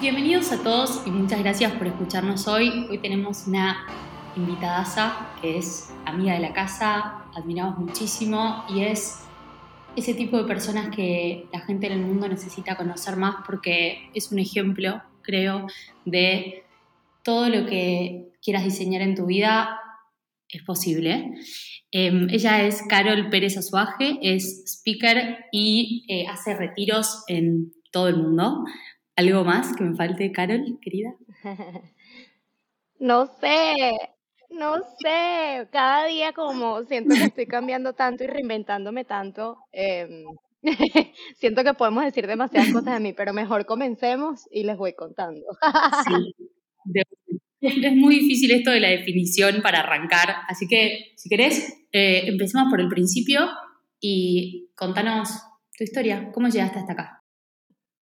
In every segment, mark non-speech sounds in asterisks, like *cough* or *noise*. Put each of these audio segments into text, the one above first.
Bienvenidos a todos y muchas gracias por escucharnos hoy. Hoy tenemos una invitada que es amiga de la casa, admiramos muchísimo y es ese tipo de personas que la gente en el mundo necesita conocer más porque es un ejemplo, creo, de todo lo que quieras diseñar en tu vida es posible. Em, ella es Carol Pérez Azuaje, es speaker y eh, hace retiros en todo el mundo. ¿Algo más que me falte, Carol, querida? *laughs* No sé, no sé. Cada día como siento que estoy cambiando tanto y reinventándome tanto. Em, *laughs* siento que podemos decir demasiadas cosas de mí, pero mejor comencemos y les voy contando. *laughs* sí, es muy difícil esto de la definición para arrancar, así que si querés, eh, empecemos por el principio y contanos tu historia, cómo llegaste hasta acá.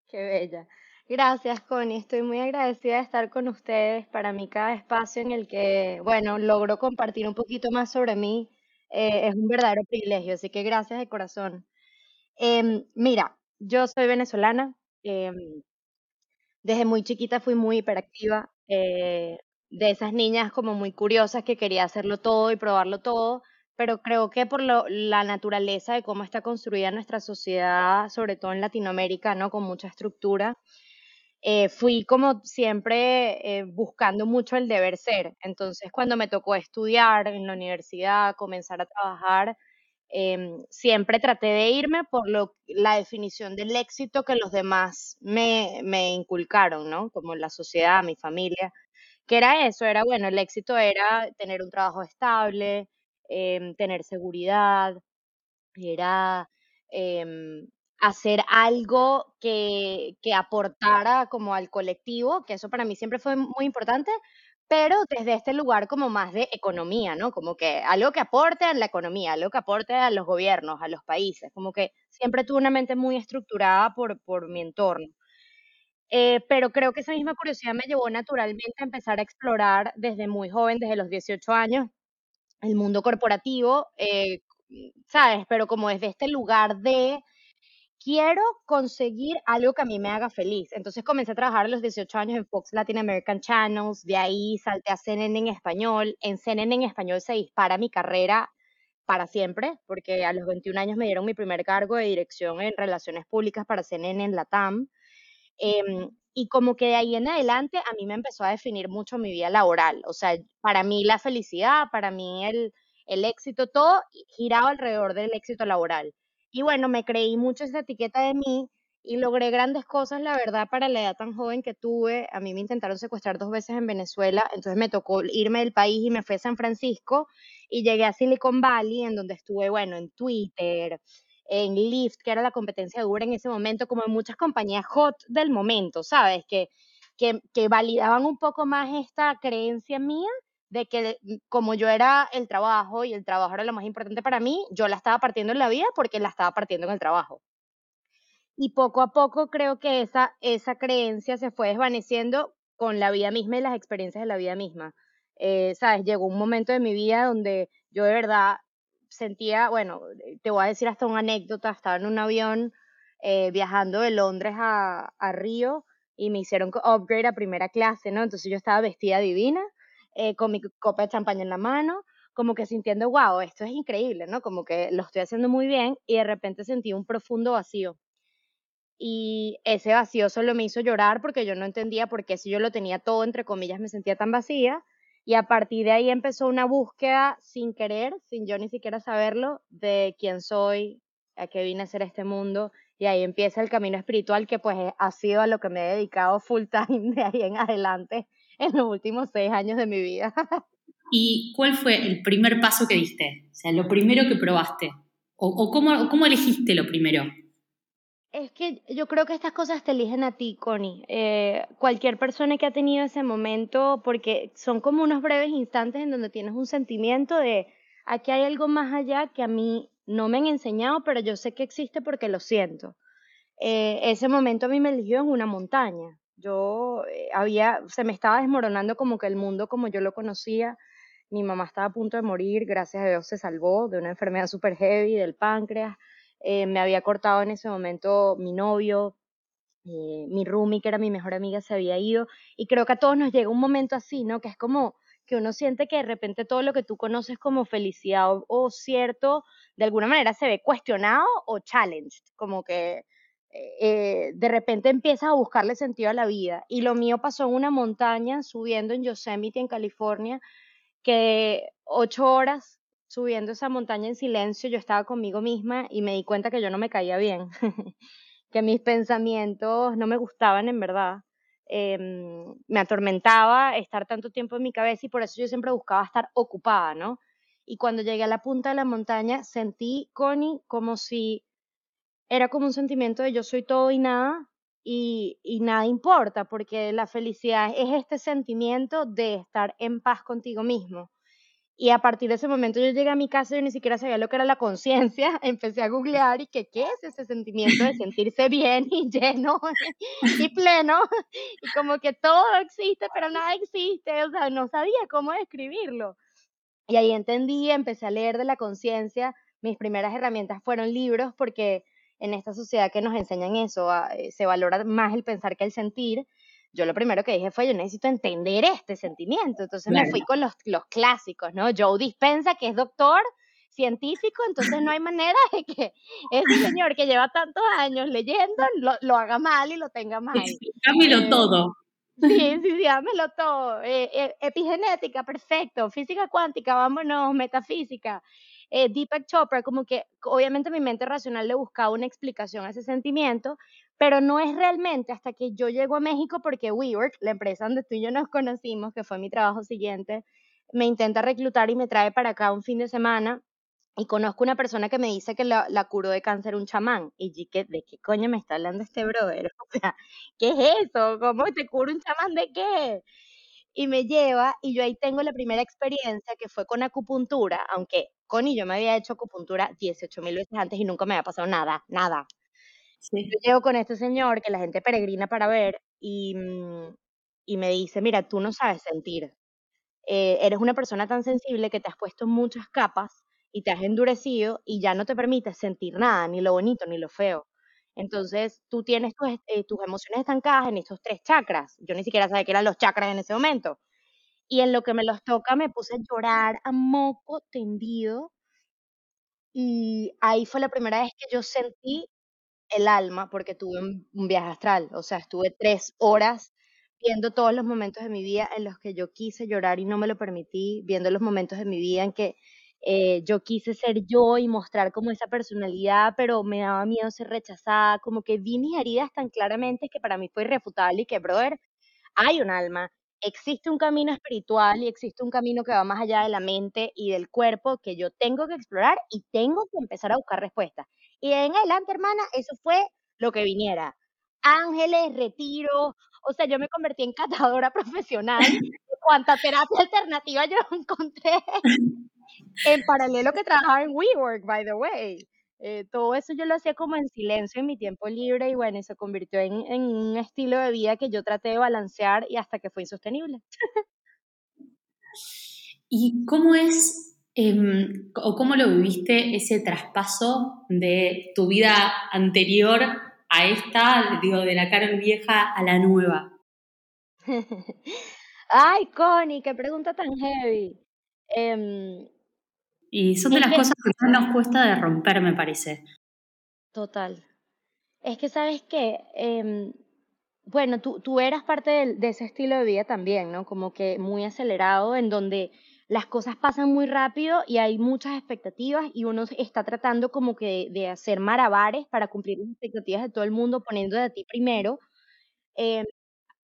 Qué bella. Gracias, Connie. Estoy muy agradecida de estar con ustedes. Para mí cada espacio en el que, bueno, logro compartir un poquito más sobre mí eh, es un verdadero privilegio, así que gracias de corazón. Em, mira, yo soy venezolana. Em, desde muy chiquita fui muy hiperactiva, eh, de esas niñas como muy curiosas que quería hacerlo todo y probarlo todo, pero creo que por la naturaleza de cómo está construida nuestra sociedad, sobre todo en Latinoamérica, ¿no? Con mucha estructura, eh, fui como siempre eh, buscando mucho el deber ser. Entonces, cuando me tocó estudiar en la universidad, comenzar a trabajar, em, siempre traté de irme por lo, la definición del éxito que los demás me, me inculcaron, ¿no? Como la sociedad, mi familia. Que era eso, era bueno, el éxito era tener un trabajo estable, em, tener seguridad, era em, hacer algo que, que aportara como al colectivo, que eso para mí siempre fue muy importante, pero desde este lugar como más de economía, ¿no? Como que algo que aporte a la economía, algo que aporte a los gobiernos, a los países, como que siempre tuve una mente muy estructurada por, por mi entorno. Eh, pero creo que esa misma curiosidad me llevó naturalmente a empezar a explorar desde muy joven, desde los 18 años, el mundo corporativo, eh, ¿sabes? Pero como desde este lugar de quiero conseguir algo que a mí me haga feliz. Entonces comencé a trabajar a los 18 años en Fox Latin American Channels, de ahí salté a CNN en español. En CNN en español se dispara mi carrera para siempre, porque a los 21 años me dieron mi primer cargo de dirección en relaciones públicas para CNN en la TAM. Em, y como que de ahí en adelante a mí me empezó a definir mucho mi vida laboral. O sea, para mí la felicidad, para mí el, el éxito, todo giraba alrededor del éxito laboral. Y bueno, me creí mucho esa etiqueta de mí y logré grandes cosas, la verdad, para la edad tan joven que tuve. A mí me intentaron secuestrar dos veces en Venezuela, entonces me tocó irme del país y me fui a San Francisco y llegué a Silicon Valley, en donde estuve, bueno, en Twitter, en Lyft, que era la competencia de en ese momento, como en muchas compañías hot del momento, ¿sabes? Que, que, que validaban un poco más esta creencia mía de que como yo era el trabajo y el trabajo era lo más importante para mí, yo la estaba partiendo en la vida porque la estaba partiendo en el trabajo. Y poco a poco creo que esa, esa creencia se fue desvaneciendo con la vida misma y las experiencias de la vida misma. Eh, ¿Sabes? Llegó un momento de mi vida donde yo de verdad sentía, bueno, te voy a decir hasta una anécdota, estaba en un avión eh, viajando de Londres a, a, Río y me hicieron upgrade a primera clase, ¿no? Entonces yo estaba vestida divina, eh, con mi copa de champaña en la mano, como que sintiendo, wow, esto es increíble, ¿no? Como que lo estoy haciendo muy bien y de repente sentí un profundo vacío. Y ese vacío solo me hizo llorar porque yo no entendía por qué si yo lo tenía todo, entre comillas, me sentía tan vacía y a partir de ahí empezó una búsqueda sin querer, sin yo ni siquiera saberlo, de quién soy, a qué vine a ser este mundo. Y ahí empieza el camino espiritual que pues ha sido a lo que me he dedicado full *laughs* time de ahí en adelante en los últimos seis años de mi vida. *laughs* ¿Y cuál fue el primer paso que diste? O sea, lo primero que probaste. ¿O, o cómo, cómo elegiste lo primero? Es que yo creo que estas cosas te eligen a ti, Connie. Eh, cualquier persona que ha tenido ese momento, porque son como unos breves instantes en donde tienes un sentimiento de aquí hay algo más allá que a mí no me han enseñado, pero yo sé que existe porque lo siento. Eh, ese momento a mí me eligió en una montaña. Yo eh, había, se me estaba desmoronando como que el mundo como yo lo conocía. Mi mamá estaba a punto de morir, gracias a Dios se salvó de una enfermedad super heavy, del páncreas. Eh, me había cortado en ese momento mi novio, eh, mi roomie, que era mi mejor amiga, se había ido. Y creo que a todos nos llega un momento así, ¿no? Que es como que uno siente que de repente todo lo que tú conoces como felicidad o, cierto, de alguna manera se ve cuestionado o challenged, como que eh, de repente empiezas a buscarle sentido a la vida. Y lo mío pasó en una montaña, subiendo en Yosemite, en California, que ocho horas subiendo esa montaña en silencio, yo estaba conmigo misma y me di cuenta que yo no me caía bien, *laughs* que mis pensamientos no me gustaban en verdad. Em, me atormentaba estar tanto tiempo en mi cabeza y por eso yo siempre buscaba estar ocupada, ¿no? Y cuando llegué a la punta de la montaña sentí, Connie, como si era como un sentimiento de yo soy todo y nada y, y nada importa, porque la felicidad es este sentimiento de estar en paz contigo mismo. Y a partir de ese momento yo llegué a mi casa y ni siquiera sabía lo que era la conciencia. *laughs* Empecé a googlear y que qué es ese sentimiento de *laughs* sentirse bien y lleno *laughs* y pleno. Y como que todo existe, pero nada existe. O sea, no sabía cómo describirlo. Y ahí entendí, empecé a leer de la conciencia. Mis primeras herramientas fueron libros porque en esta sociedad que nos enseñan eso, eh, se valora más el pensar que el sentir yo lo primero que dije fue, yo necesito entender este sentimiento. Entonces me fui con los, los clásicos, ¿no? Joe Dispensa, que es doctor científico, entonces no hay *laughs* manera de que ese señor que lleva tantos años leyendo lo, lo haga mal y lo tenga mal. Dámelo eh, todo. Sí, *laughs* sí, sí, dámelo todo. Eh, eh, epigenética, perfecto. Física cuántica, vámonos, metafísica. Deepak Chopra, como que obviamente mi mente racional le buscaba una explicación a ese sentimiento, pero no es realmente hasta que yo llego a México porque WeWork, la empresa donde tú y yo nos conocimos, que fue mi trabajo siguiente, me intenta reclutar y me trae para acá un fin de semana y conozco una persona que me dice que la, la curó de cáncer un chamán. Y dije, ¿de qué coño me está hablando este brother? *laughs* O sea, ¿qué es eso? ¿Cómo te cura un chamán de qué? Y me lleva y yo ahí tengo la primera experiencia que fue con acupuntura, aunque Connie yo me había hecho acupuntura 18 mil veces antes y nunca me había pasado nada, nada. Yo llego con este señor que la gente peregrina para ver y, mm, y me dice, mira, tú no sabes sentir. Eh, eres una persona tan sensible que te has puesto muchas capas y te has endurecido y ya no te permites sentir nada, ni lo bonito ni lo feo. Entonces, tú tienes tus, eh, tus emociones estancadas en estos tres chakras. Yo ni siquiera sabía qué eran los chakras en ese momento. Y en lo que me los toca, me puse a llorar a moco tendido. Y ahí fue la primera vez que yo sentí el alma porque tuve un, viaje astral, o sea, estuve tres horas viendo todos los momentos de mi vida en los que yo quise llorar y no me lo permití, viendo los momentos de mi vida en que eh, yo quise ser yo y mostrar como esa personalidad, pero me daba miedo ser rechazada, como que vi mis heridas tan claramente que para mí fue irrefutable y que, brother, hay un alma, existe un camino espiritual y existe un camino que va más allá de la mente y del cuerpo que yo tengo que explorar y tengo que empezar a buscar respuestas. Y en adelante, hermana, eso fue lo que viniera. Ángeles, retiro, o sea, yo me convertí en catadora *laughs* profesional. Cuánta terapia alternativa yo encontré. En paralelo que trabajaba en WeWork, by the way. Eh, todo eso yo lo hacía como en silencio en mi tiempo libre y bueno, se convirtió en, en un estilo de vida que yo traté de balancear y hasta que fue insostenible. ¿Y cómo es Em, ¿O cómo lo viviste ese traspaso de tu vida anterior a esta, digo, de la Carol vieja a la nueva? *laughs* Ay, Connie, qué pregunta tan heavy. Em, y son de las cosas que más nos cuesta de romper, me parece. Total. Es que, ¿sabes qué? Em, bueno, tú, tú eras parte de, de, ese estilo de vida también, ¿no? Como que muy acelerado, en donde las cosas pasan muy rápido y hay muchas expectativas y uno está tratando como que de hacer marabares para cumplir las expectativas de todo el mundo poniendo de ti primero. Em,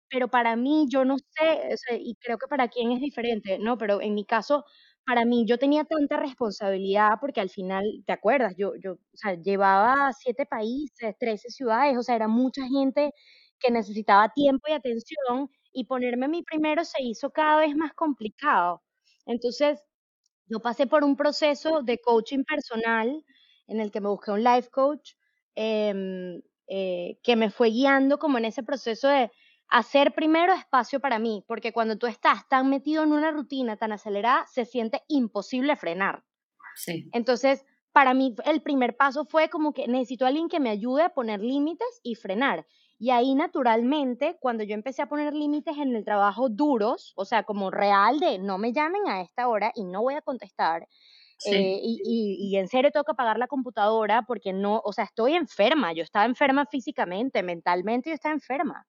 pero para mí, yo no sé, y creo que para quien es diferente, ¿no? Pero en mi caso, para mí, yo tenía tanta responsabilidad porque al final, ¿te acuerdas? Yo, yo, o sea, llevaba siete países, trece ciudades, o sea, era mucha gente que necesitaba tiempo y atención y ponerme mí primero se hizo cada vez más complicado. Entonces, yo pasé por un proceso de coaching personal en el que me busqué un life coach em, eh, que me fue guiando como en ese proceso de hacer primero espacio para mí, porque cuando tú estás tan metido en una rutina tan acelerada, se siente imposible frenar. Sí. Entonces, para mí el primer paso fue como que necesito a alguien que me ayude a poner límites y frenar. Y ahí naturalmente, cuando yo empecé a poner límites en el trabajo duros, o sea, como real de no me llamen a esta hora y no voy a contestar, eh, y, y, en serio tengo que apagar la computadora porque no, o sea, estoy enferma, yo estaba enferma físicamente, mentalmente yo estaba enferma.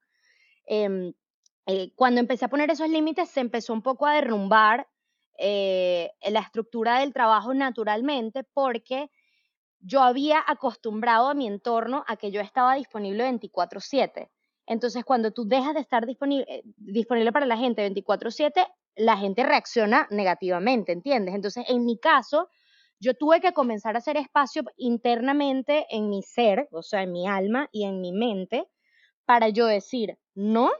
Em, eh, cuando empecé a poner esos límites se empezó un poco a derrumbar eh, la estructura del trabajo naturalmente porque yo había acostumbrado a mi entorno a que yo estaba disponible 24/7. Entonces, cuando tú dejas de estar disponible, eh, disponible para la gente 24/7, la gente reacciona negativamente, ¿entiendes? Entonces, en mi caso, yo tuve que comenzar a hacer espacio internamente en mi ser, o sea, en mi alma y en mi mente, para yo decir no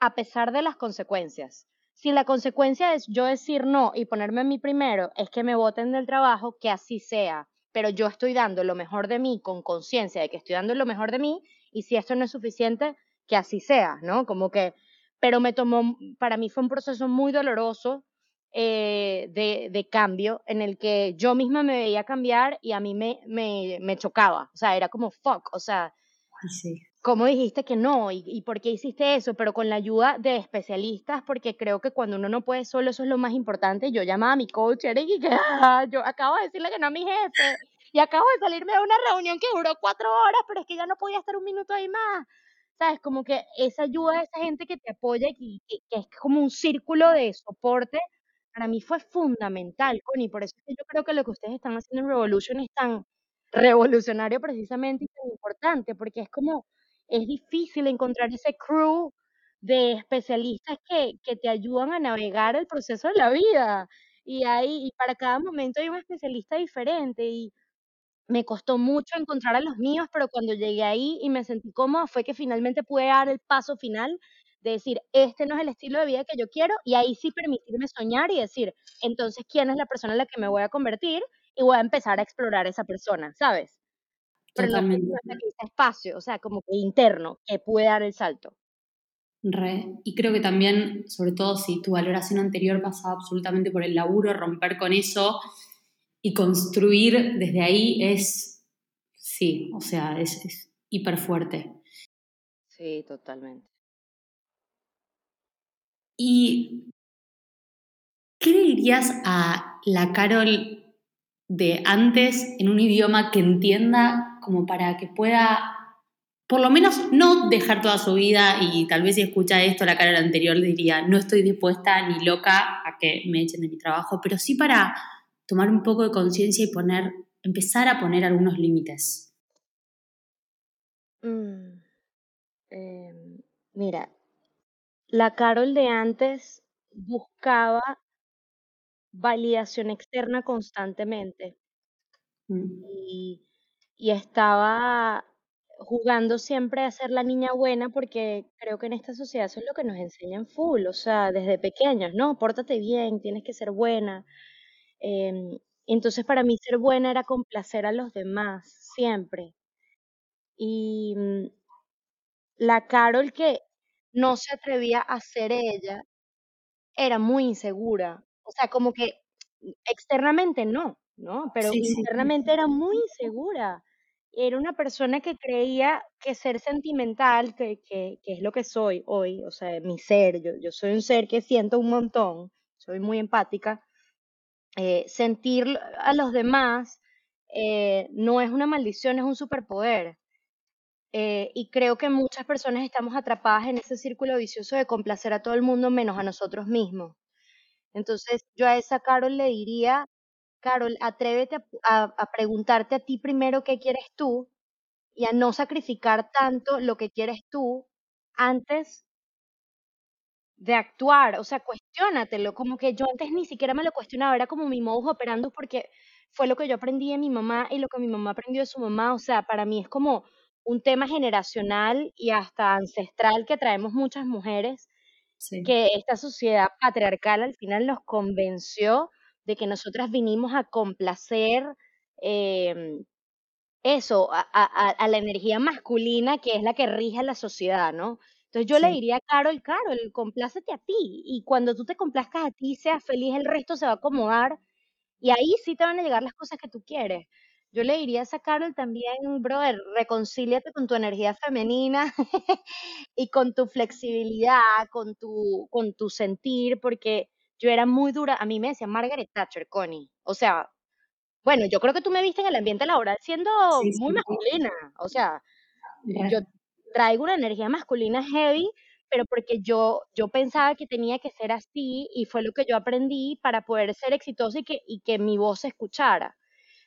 a pesar de las consecuencias. Si la consecuencia es yo decir no y ponerme a mí primero, es que me voten del trabajo, que así sea pero yo estoy dando lo mejor de mí con conciencia de que estoy dando lo mejor de mí y si esto no es suficiente, que así sea, ¿no? Como que, pero me tomó, para mí fue un proceso muy doloroso eh, de, de, cambio en el que yo misma me veía cambiar y a mí me, me, me chocaba, o sea, era como fuck, o sea, sí. ¿cómo dijiste que no? ¿Y, ¿Y, por qué hiciste eso? Pero con la ayuda de especialistas, porque creo que cuando uno no puede solo, eso es lo más importante. Yo llamaba a mi coach, Eric, y que ah, yo acabo de decirle que no a mi jefe, y acabo de salirme de una reunión que duró cuatro horas, pero es que ya no podía estar un minuto ahí más. ¿Sabes? Como que esa ayuda de esa gente que te apoya y que, es como un círculo de soporte, para mí fue fundamental, Connie. Por eso yo creo que lo que ustedes están haciendo en Revolution es tan revolucionario precisamente tan importante, porque es como es difícil encontrar ese crew de especialistas que, que te ayudan a navegar el proceso de la vida. Y, ahí, y para cada momento hay un especialista diferente. Y me costó mucho encontrar a los míos, pero cuando llegué ahí y me sentí cómoda, fue que finalmente pude dar el paso final de decir, este no es el estilo de vida que yo quiero, y ahí sí permitirme soñar y decir, entonces, ¿quién es la persona en la que me voy a convertir? Y voy a empezar a explorar esa persona, ¿sabes? Pero Totalmente. ese espacio, o sea, como que interno, que puede dar el salto. Re. Y creo que también, sobre todo si tu valoración anterior pasaba absolutamente por el laburo, romper con eso y construir desde ahí es, sí, o sea, es, es hiper fuerte. Sí, totalmente. ¿Y qué le dirías a la Carol de antes en un idioma que entienda como para que pueda por lo menos no dejar toda su vida y tal vez si escucha esto la cara anterior le diría no estoy dispuesta ni loca a que me echen de mi trabajo, pero sí para tomar un poco de conciencia y poner, empezar a poner algunos límites. Mm, em, mira, la Carol de antes buscaba validación externa constantemente. Mm. Y, y estaba jugando siempre a ser la niña buena porque creo que en esta sociedad eso es lo que nos enseñan full, o sea, desde pequeños, ¿no? Pórtate bien, tienes que ser buena. Em, entonces para mí ser buena era complacer a los demás, siempre. Y mm, la Carol que no se atrevía a ser ella era muy insegura. O sea, como que externamente no, ¿no? Pero internamente era muy insegura. Era una persona que creía que ser sentimental, que, que, que es lo que soy hoy, o sea, mi ser, yo, yo soy un ser que siento un montón, soy muy empática, eh, sentir a los demás eh, no es una maldición, es un superpoder. Eh, y creo que muchas personas estamos atrapadas en ese círculo vicioso de complacer a todo el mundo menos a nosotros mismos. Entonces, yo a esa Carol le diría, Carol, atrévete a, a, preguntarte a ti primero qué quieres tú y a no sacrificar tanto lo que quieres tú antes de actuar, o sea, cuestiónatelo, como que yo antes ni siquiera me lo cuestionaba, era como mi modus operandi porque fue lo que yo aprendí de mi mamá y lo que mi mamá aprendió de su mamá, o sea, para mí es como un tema generacional y hasta ancestral que traemos muchas mujeres, que esta sociedad patriarcal al final nos convenció de que nosotras vinimos a complacer em, eso, a, a, la energía masculina que es la que rige la sociedad, ¿no? Entonces yo le diría a Carol, Carol, complácete a ti. Y cuando tú te complazcas a ti, seas feliz, el resto se va a acomodar. Y ahí sí te van a llegar las cosas que tú quieres. Yo le diría a esa Carol también, brother, reconcíliate con tu energía femenina *laughs* y con tu flexibilidad, con tu, con tu sentir, porque yo era muy dura. A mí me decía Margaret Thatcher, Connie. O sea, bueno, yo creo que tú me viste en el ambiente laboral siendo Sí, muy sí. masculina. O sea, yo traigo una energía masculina heavy, pero porque yo, yo pensaba que tenía que ser así y fue lo que yo aprendí para poder ser exitosa y que, y que mi voz se escuchara.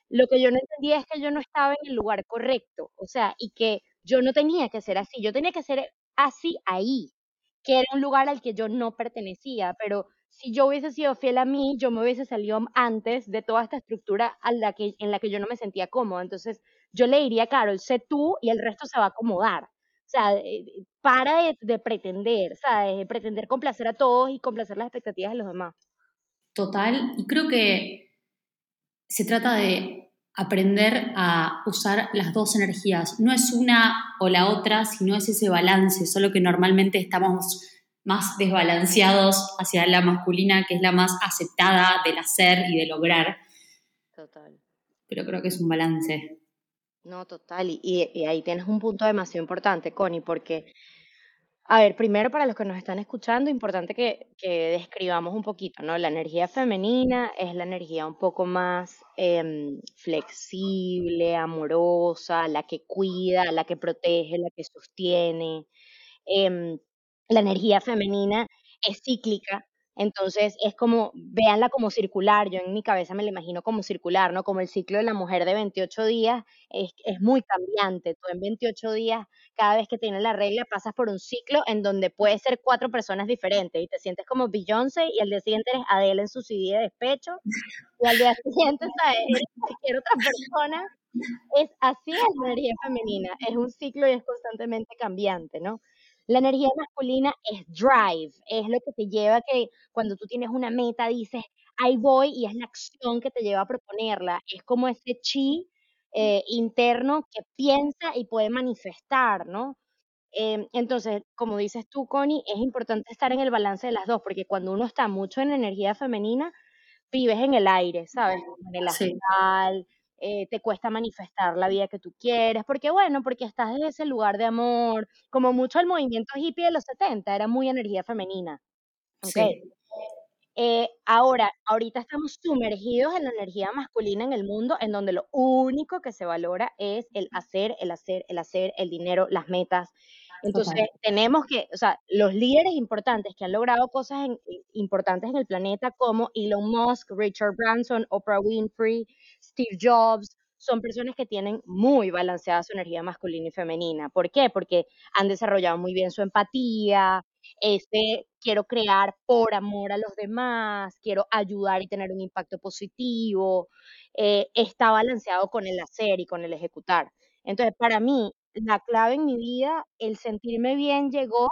Lo que yo no entendía es que yo no estaba en el lugar correcto, o sea, y que yo no tenía que ser así, yo tenía que ser así ahí, que era un lugar al que yo no pertenecía, pero si yo hubiese sido fiel a mí, yo me hubiese salido antes de toda esta estructura a la que, en la que yo no me sentía cómoda. Entonces, yo le diría, sé tú y el resto se va a acomodar. O sea, eh, para de, de pretender, ¿sabes? De pretender complacer a todos y complacer las expectativas de los demás. Total. Y creo que se trata de aprender a usar las dos energías. No es una o la otra, sino es ese balance, solo que normalmente estamos más desbalanceados hacia la masculina, que es la más aceptada del hacer y de lograr. Total. Pero creo que es un balance. No, total. Y, ahí tienes un punto demasiado importante, Connie, porque, a ver, primero para los que nos están escuchando, importante que, que describamos un poquito, ¿no? La energía femenina es la energía un poco más em, flexible, amorosa, la que cuida, la que protege, la que sostiene em, la energía femenina es cíclica, entonces es como, véanla como circular, yo en mi cabeza me la imagino como circular, ¿no? Como el ciclo de la mujer de 28 días es, es muy cambiante, tú en 28 días, cada vez que tienes la regla, pasas por un ciclo en donde puedes ser cuatro personas diferentes y te sientes como Beyoncé y al día siguiente eres Adele en su CD de despecho y al día siguiente, ¿sabes? *laughs* Eres cualquier otra persona es así es la energía femenina, es un ciclo y es constantemente cambiante, ¿no? La energía masculina es drive, es lo que te lleva a que cuando tú tienes una meta dices, ahí voy y es la acción que te lleva a proponerla, es como ese chi eh, interno que piensa y puede manifestar, ¿no? Em, entonces, como dices tú, Connie, es importante estar en el balance de las dos, porque cuando uno está mucho en energía femenina, vives en el aire, ¿sabes? En el Sí, astral, eh, te cuesta manifestar la vida que tú quieres, porque bueno, porque estás en ese lugar de amor, como mucho el movimiento hippie de los 70, era muy energía femenina, ¿ok? sí, Eh, ahora, ahorita estamos sumergidos en la energía masculina en el mundo, en donde lo único que se valora es el hacer, el hacer, el hacer, el dinero, las metas. Total. Entonces, tenemos que, o sea, los líderes importantes que han logrado cosas en- i- importantes en el planeta, como Elon Musk, Richard Branson, Oprah Winfrey, Steve Jobs, son personas que tienen muy balanceada su energía masculina y femenina. ¿Por qué? Porque han desarrollado muy bien su empatía, este, quiero crear por amor a los demás, quiero ayudar y tener un impacto positivo, eh, está balanceado con el hacer y con el ejecutar. Entonces, para mí, la clave en mi vida, el sentirme bien llegó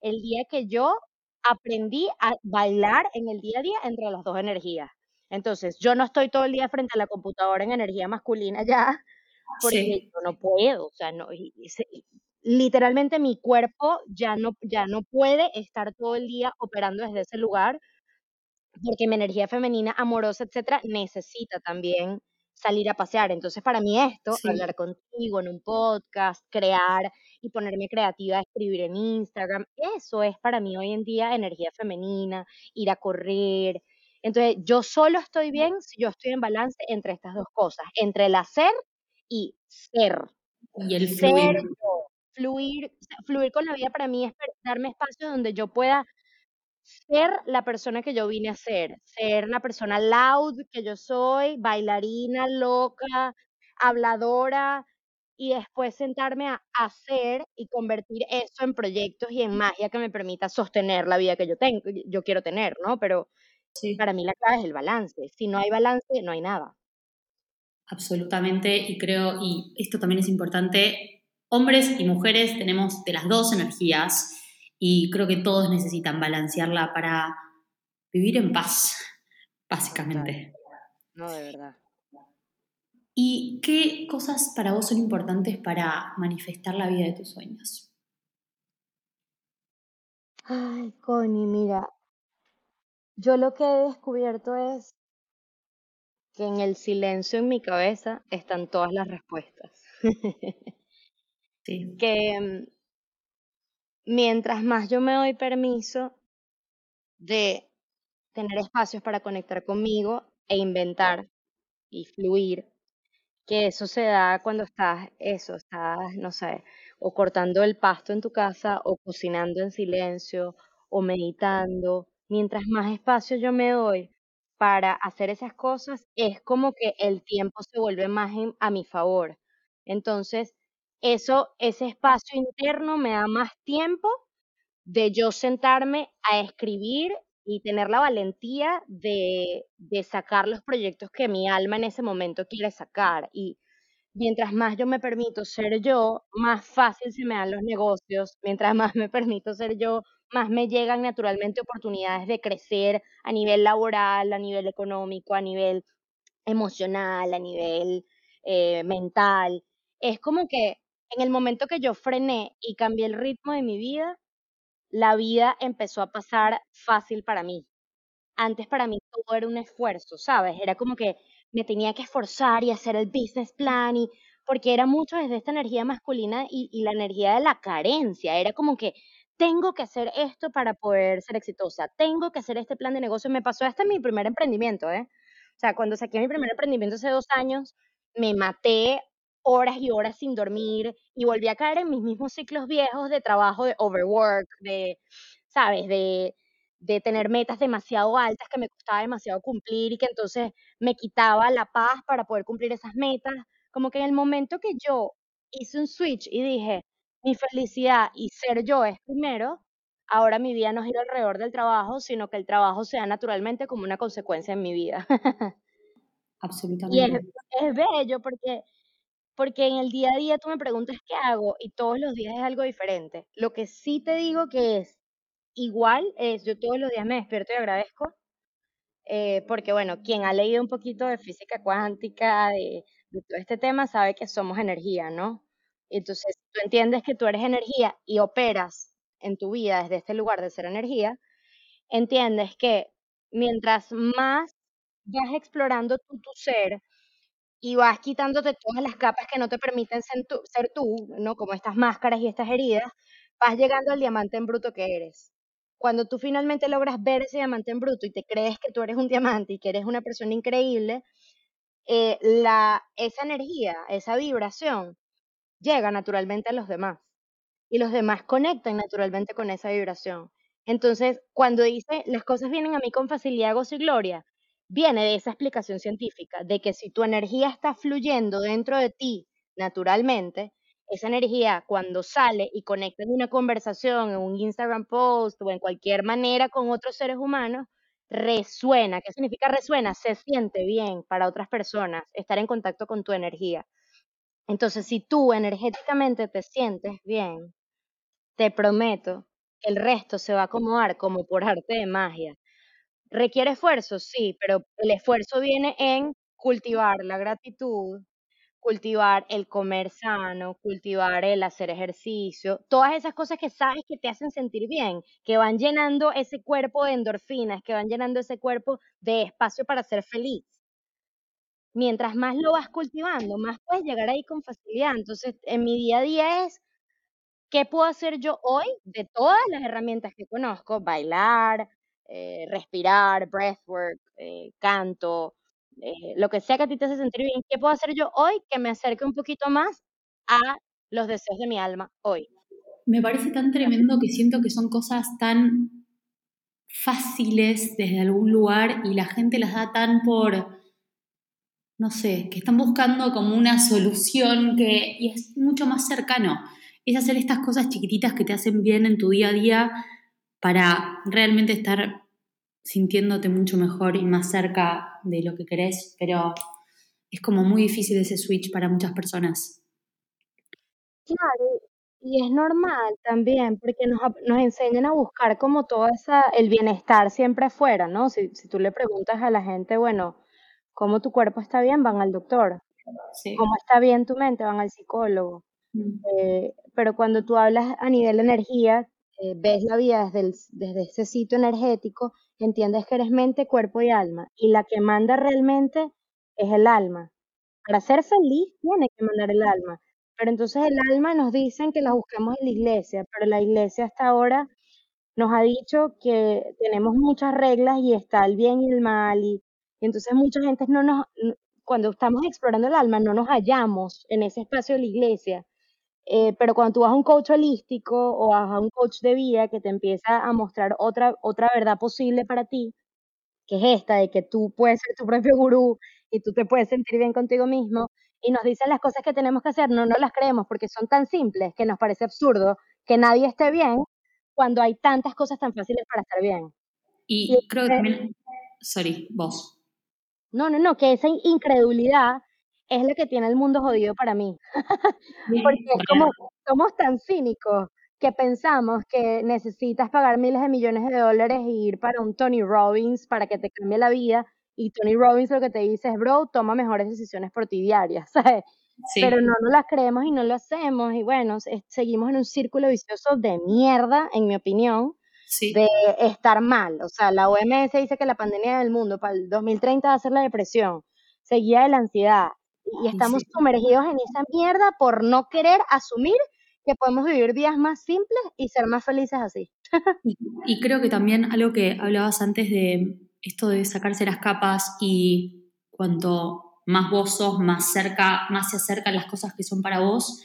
el día que yo aprendí a bailar en el día a día entre las dos energías. Entonces, yo no estoy todo el día frente a la computadora en energía masculina *laughs* ya, porque Sí, yo no puedo, o sea, no, literalmente mi cuerpo ya no, ya no puede estar todo el día operando desde ese lugar, porque mi energía femenina, amorosa, etcétera, necesita también salir a pasear. Entonces, para mí esto, sí, hablar contigo en un podcast, crear y ponerme creativa, escribir en Instagram, eso es para mí hoy en día energía femenina, ir a correr. Entonces, yo solo estoy bien si yo estoy en balance entre estas dos cosas, entre el hacer y ser. y el Ser fluir. fluir, con la vida para mí es darme espacios donde yo pueda ser la persona que yo vine a ser, ser la persona loud que yo soy, bailarina, loca, habladora, y después sentarme a hacer y convertir eso en proyectos y en magia que me permita sostener la vida que yo tengo, yo quiero tener, ¿no? Pero Sí, para mí la clave es el balance. Si no hay balance, no hay nada. absolutamente. Y creo, y esto también es importante, hombres y mujeres tenemos de las dos energías y creo que todos necesitan balancearla para vivir en paz, *laughs* básicamente. No, de verdad. ¿Y qué cosas para vos son importantes para manifestar la vida de tus sueños? Ay, Connie, mira, yo lo que he descubierto es que en el silencio en mi cabeza están todas las respuestas. *laughs* Sí. Que mm, mientras más yo me doy permiso de tener espacios para conectar conmigo e inventar y fluir, que eso se da cuando estás, eso, estás, no sé, o cortando el pasto en tu casa, o cocinando en silencio, o meditando. Mientras más espacio yo me doy para hacer esas cosas, es como que el tiempo se vuelve más a mi favor. Entonces, eso, ese espacio interno me da más tiempo de yo sentarme a escribir y tener la valentía de, sacar los proyectos que mi alma en ese momento quiere sacar. Y mientras más yo me permito ser yo, más fácil se me dan los negocios, mientras más me permito ser yo, más me llegan naturalmente oportunidades de crecer a nivel laboral, a nivel económico, a nivel emocional, a nivel eh, mental. Es como que en el momento que yo frené y cambié el ritmo de mi vida, la vida empezó a pasar fácil para mí. Antes para mí todo era un esfuerzo, ¿sabes? Era como que me tenía que esforzar y hacer el business plan y porque era mucho desde esta energía masculina y, y la energía de la carencia. Era como que tengo que hacer esto para poder ser exitosa, tengo que hacer este plan de negocio. Me pasó hasta mi primer emprendimiento, ¿eh? O sea, cuando saqué mi primer emprendimiento hace dos años, me maté horas y horas sin dormir y volví a caer en mis mismos ciclos viejos de trabajo, de overwork, de, ¿sabes? De, de tener metas demasiado altas que me costaba demasiado cumplir y que entonces me quitaba la paz para poder cumplir esas metas. Como que en el momento que yo hice un switch y dije, mi felicidad y ser yo es primero, ahora mi vida no gira alrededor del trabajo, sino que el trabajo sea naturalmente como una consecuencia en mi vida. *laughs* Y es, Absolutamente. es bello porque porque en el día a día tú me preguntas qué hago y todos los días es algo diferente. Lo que sí te digo que es igual es, yo todos los días me despierto y agradezco, eh, porque bueno, quien ha leído un poquito de física cuántica, de, todo este tema, sabe que somos energía, ¿no? Entonces, tú entiendes que tú eres energía y operas en tu vida desde este lugar de ser energía, entiendes que mientras más vas explorando tu ser, y vas quitándote todas las capas que no te permiten ser tú, ¿no? Como estas máscaras y estas heridas, vas llegando al diamante en bruto que eres. Cuando tú finalmente logras ver ese diamante en bruto y te crees que tú eres un diamante y que eres una persona increíble, eh, la, esa energía, esa vibración, llega naturalmente a los demás y los demás conectan naturalmente con esa vibración. Entonces, cuando dice las cosas vienen a mí con facilidad, gozo y gloria, viene de esa explicación científica, de que si tu energía está fluyendo dentro de ti naturalmente, esa energía cuando sale y conecta en una conversación, en un Instagram post o en cualquier manera con otros seres humanos, resuena. ¿Qué significa resuena? Se siente bien para otras personas estar en contacto con tu energía. Entonces, si tú energéticamente te sientes bien, te prometo que el resto se va a acomodar como por arte de magia. ¿Requiere esfuerzo? Sí, pero el esfuerzo viene en cultivar la gratitud, cultivar el comer sano, cultivar el hacer ejercicio, todas esas cosas que sabes que te hacen sentir bien, que van llenando ese cuerpo de endorfinas, que van llenando ese cuerpo de espacio para ser feliz. Mientras más lo vas cultivando, más puedes llegar ahí con facilidad. Entonces, en mi día a día es, ¿qué puedo hacer yo hoy de todas las herramientas que conozco? Bailar, eh, respirar, breathwork, eh, canto, eh, lo que sea que a ti te hace sentir bien, ¿qué puedo hacer yo hoy que me acerque un poquito más a los deseos de mi alma hoy? Me parece tan tremendo que siento que son cosas tan fáciles desde algún lugar y la gente las da tan por, no sé, que están buscando como una solución que y es mucho más cercano. Es hacer estas cosas chiquititas que te hacen bien en tu día a día para realmente estar sintiéndote mucho mejor y más cerca de lo que querés, pero es como muy difícil ese switch para muchas personas. Claro, y es normal también, porque nos, nos enseñan a buscar como todo esa, el bienestar siempre afuera, ¿no? Si, si tú le preguntas a la gente, bueno, ¿cómo tu cuerpo está bien? Van al doctor. Sí. ¿Cómo está bien tu mente? Van al psicólogo. Mm. Eh, pero cuando tú hablas a nivel energía, eh, ves la vida desde, el- desde ese sitio energético, entiendes que eres mente, cuerpo y alma. Y la que manda realmente es el alma. Para ser feliz tiene que mandar el alma. Pero entonces el alma nos dicen que la busquemos en la iglesia, pero la iglesia hasta ahora nos ha dicho que tenemos muchas reglas y está el bien y el mal y, entonces mucha gente no nos, cuando estamos explorando el alma no nos hallamos en ese espacio de la iglesia. Eh, pero cuando tú vas a un coach holístico o a un coach de vida que te empieza a mostrar otra, otra verdad posible para ti, que es esta de que tú puedes ser tu propio gurú y tú te puedes sentir bien contigo mismo, y nos dicen las cosas que tenemos que hacer, no nos las creemos porque son tan simples que nos parece absurdo que nadie esté bien cuando hay tantas cosas tan fáciles para estar bien. Y, creo que también, sorry, vos. No, no, no, que esa incredulidad es lo que tiene el mundo jodido para mí. *laughs* porque como, somos tan cínicos que pensamos que necesitas pagar miles de millones de dólares e ir para un Tony Robbins para que te cambie la vida y Tony Robbins lo que te dice es, bro, toma mejores decisiones por ti diarias, *laughs* ¿sabes? Pero no nos las creemos y no lo hacemos y bueno, seguimos en un círculo vicioso de mierda, en mi opinión, de estar mal. O sea, la OMS dice que la pandemia del mundo para el 2030 va a ser la depresión, seguida de la ansiedad. Y estamos sumergidos en esa mierda por no querer asumir que podemos vivir días más simples y ser más felices así. y creo que también algo que hablabas antes de esto de sacarse las capas y cuanto más vos sos, más cerca, más se acercan las cosas que son para vos,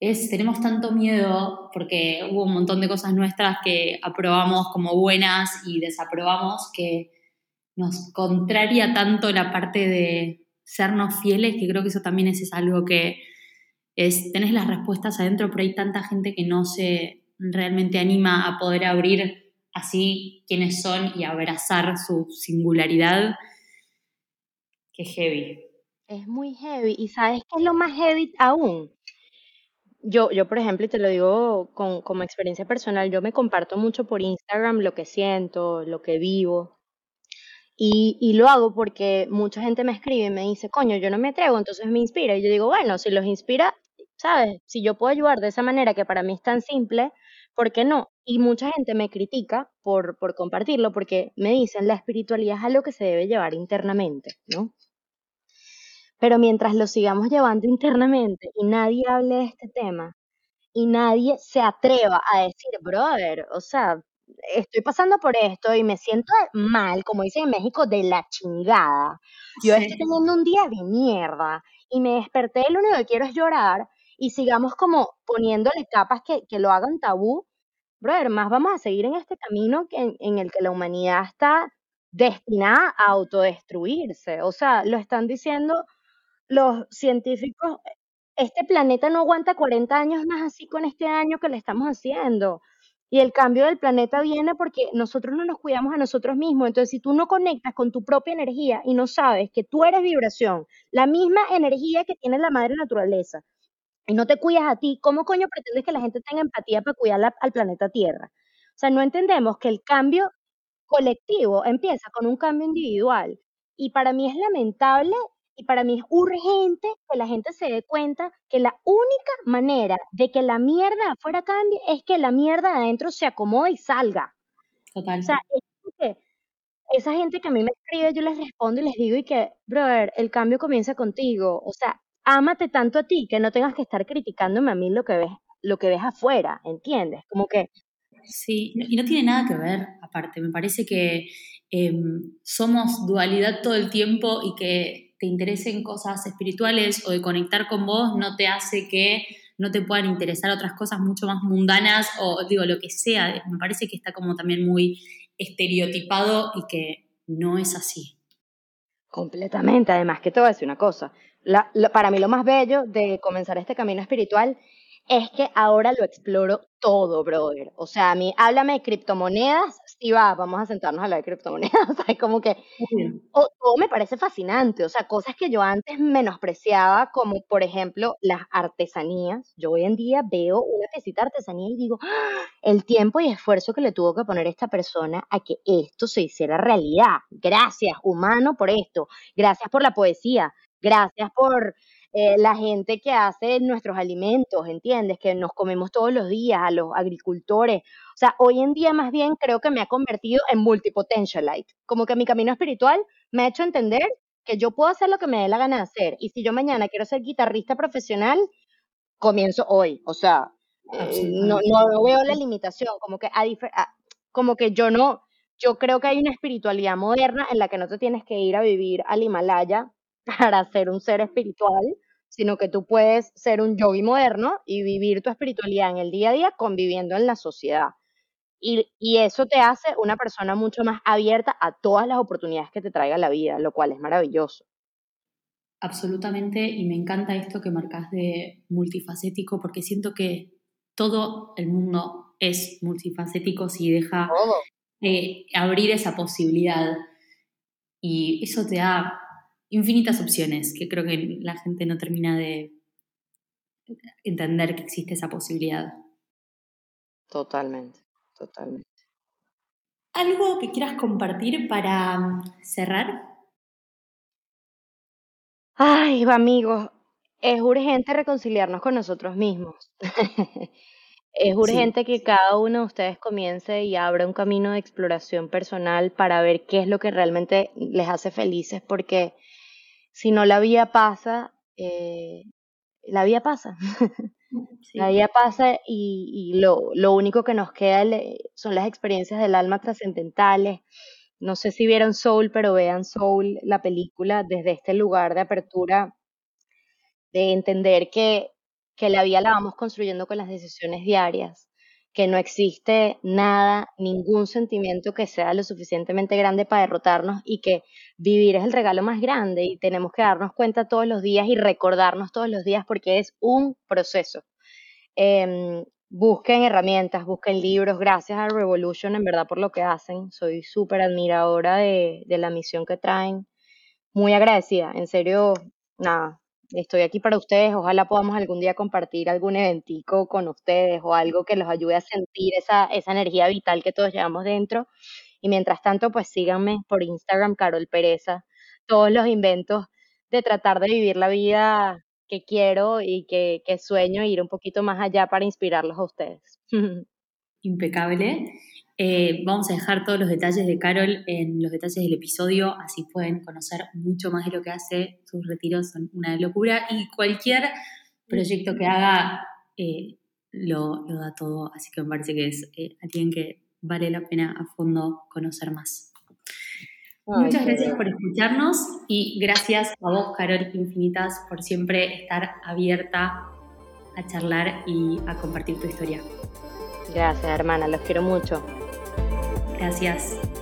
es, tenemos tanto miedo porque hubo un montón de cosas nuestras que aprobamos como buenas y desaprobamos que nos contraria tanto la parte de sernos fieles que creo que eso también es, algo que es, tenés las respuestas adentro, pero hay tanta gente que no se realmente anima a poder abrir así quiénes son y abrazar su singularidad, que heavy. Es muy heavy. ¿Y sabes qué es lo más heavy aún? Yo, yo por ejemplo, y te lo digo con, como experiencia personal, yo me comparto mucho por Instagram lo que siento, lo que vivo. Y, lo hago porque mucha gente me escribe y me dice, coño, yo no me atrevo, entonces me inspira. Y yo digo, bueno, si los inspira, ¿sabes? Si yo puedo ayudar de esa manera que para mí es tan simple, ¿por qué no? Y mucha gente me critica por, por compartirlo porque me dicen la espiritualidad es algo que se debe llevar internamente, ¿no? Pero mientras lo sigamos llevando internamente y nadie hable de este tema y nadie se atreva a decir, brother, o sea, estoy pasando por esto y me siento mal, como dicen en México, de la chingada. Yo estoy teniendo un día de mierda y me desperté y lo único que quiero es llorar y sigamos como poniéndole capas que, que lo hagan tabú, brother, más vamos a seguir en este camino que, en, el que la humanidad está destinada a autodestruirse. O sea, lo están diciendo los científicos, este planeta no aguanta 40 años más así con este año que le estamos haciendo. Y el cambio del planeta viene porque nosotros no nos cuidamos a nosotros mismos. Entonces, si tú no conectas con tu propia energía y no sabes que tú eres vibración, la misma energía que tiene la madre naturaleza, y no te cuidas a ti, ¿cómo coño pretendes que la gente tenga empatía para cuidar al planeta Tierra? O sea, no entendemos que el cambio colectivo empieza con un cambio individual. Y para mí es lamentable y para mí es urgente que la gente se dé cuenta que la única manera de que la mierda afuera cambie es que la mierda adentro se acomode y salga. Total. O sea, esa gente que a mí me escribe, yo les respondo y les digo y que, brother, el cambio comienza contigo. O sea, ámate tanto a ti que no tengas que estar criticándome a mí lo que ves, lo que ves afuera, ¿entiendes? Como que... Sí, y no tiene nada que ver, aparte, me parece que em, somos dualidad todo el tiempo y que te interesen cosas espirituales o de conectar con vos no te hace que no te puedan interesar otras cosas mucho más mundanas o digo lo que sea. Me parece que está como también muy estereotipado y que no es así. Completamente, además que te voy a decir una cosa, para mí lo más bello de comenzar este camino espiritual es que ahora lo exploro todo, brother. O sea, a mí, háblame de criptomonedas, sí va, vamos a sentarnos a hablar de criptomonedas. *laughs* O sea, es como que todo me parece fascinante. O sea, cosas que yo antes menospreciaba, como por ejemplo las artesanías. Yo hoy en día veo una piecita de artesanía y digo, ¡Ah! el tiempo y esfuerzo que le tuvo que poner esta persona a que esto se hiciera realidad. Gracias, humano, por esto. Gracias por la poesía. Gracias por eh, la gente que hace nuestros alimentos, ¿entiendes? Que nos comemos todos los días, a los agricultores. O sea, hoy en día más bien creo que me ha convertido en multipotentialite. Como que mi camino espiritual me ha hecho entender que yo puedo hacer lo que me dé la gana de hacer. Y si yo mañana quiero ser guitarrista profesional, comienzo hoy. O sea, eh, no, no, veo la limitación, como que, a, como que yo no, yo creo que hay una espiritualidad moderna en la que no te tienes que ir a vivir al Himalaya *laughs* para ser un ser espiritual, sino que tú puedes ser un yogi moderno y vivir tu espiritualidad en el día a día conviviendo en la sociedad. Y, y, eso te hace una persona mucho más abierta a todas las oportunidades que te traiga la vida, lo cual es maravilloso. Absolutamente, y me encanta esto que marcas de multifacético, porque siento que todo el mundo es multifacético si deja eh, abrir esa posibilidad. Y eso te da infinitas opciones, que creo que la gente no termina de entender que existe esa posibilidad. Totalmente, totalmente. ¿Algo que quieras compartir para cerrar? Ay, amigos, es urgente reconciliarnos con nosotros mismos. *laughs* Es urgente que cada uno de ustedes comience y abra un camino de exploración personal para ver qué es lo que realmente les hace felices, porque si no la vida pasa, eh, la vida pasa. *laughs* La vida pasa y, lo, lo, único que nos queda son las experiencias del alma trascendentales. No sé si vieron Soul, pero vean Soul, la película, desde este lugar de apertura, de entender que que la vida la vamos construyendo con las decisiones diarias, que no existe nada, ningún sentimiento que sea lo suficientemente grande para derrotarnos y que vivir es el regalo más grande y tenemos que darnos cuenta todos los días y recordarnos todos los días porque es un proceso. Em, busquen herramientas, busquen libros, gracias a Revolution en verdad por lo que hacen, soy súper admiradora de, de la misión que traen, muy agradecida, en serio, nada, estoy aquí para ustedes. Ojalá podamos algún día compartir algún eventico con ustedes o algo que los ayude a sentir esa, esa energía vital que todos llevamos dentro. Y mientras tanto, pues síganme por Instagram, Carol Pereza. Todos los inventos de tratar de vivir la vida que quiero y que, que sueño, ir un poquito más allá para inspirarlos a ustedes. *laughs* Impecable. Eh, vamos a dejar todos los detalles de Carol en los detalles del episodio, así pueden conocer mucho más de lo que hace. Sus retiros son una locura y cualquier proyecto que haga eh, lo, da todo, así que me parece que es eh, alguien que vale la pena a fondo conocer más. Muchas gracias por escucharnos y gracias a vos, Carol Infinitas, por siempre estar abierta a charlar y a compartir tu historia. Gracias, hermana, los quiero mucho. Gracias.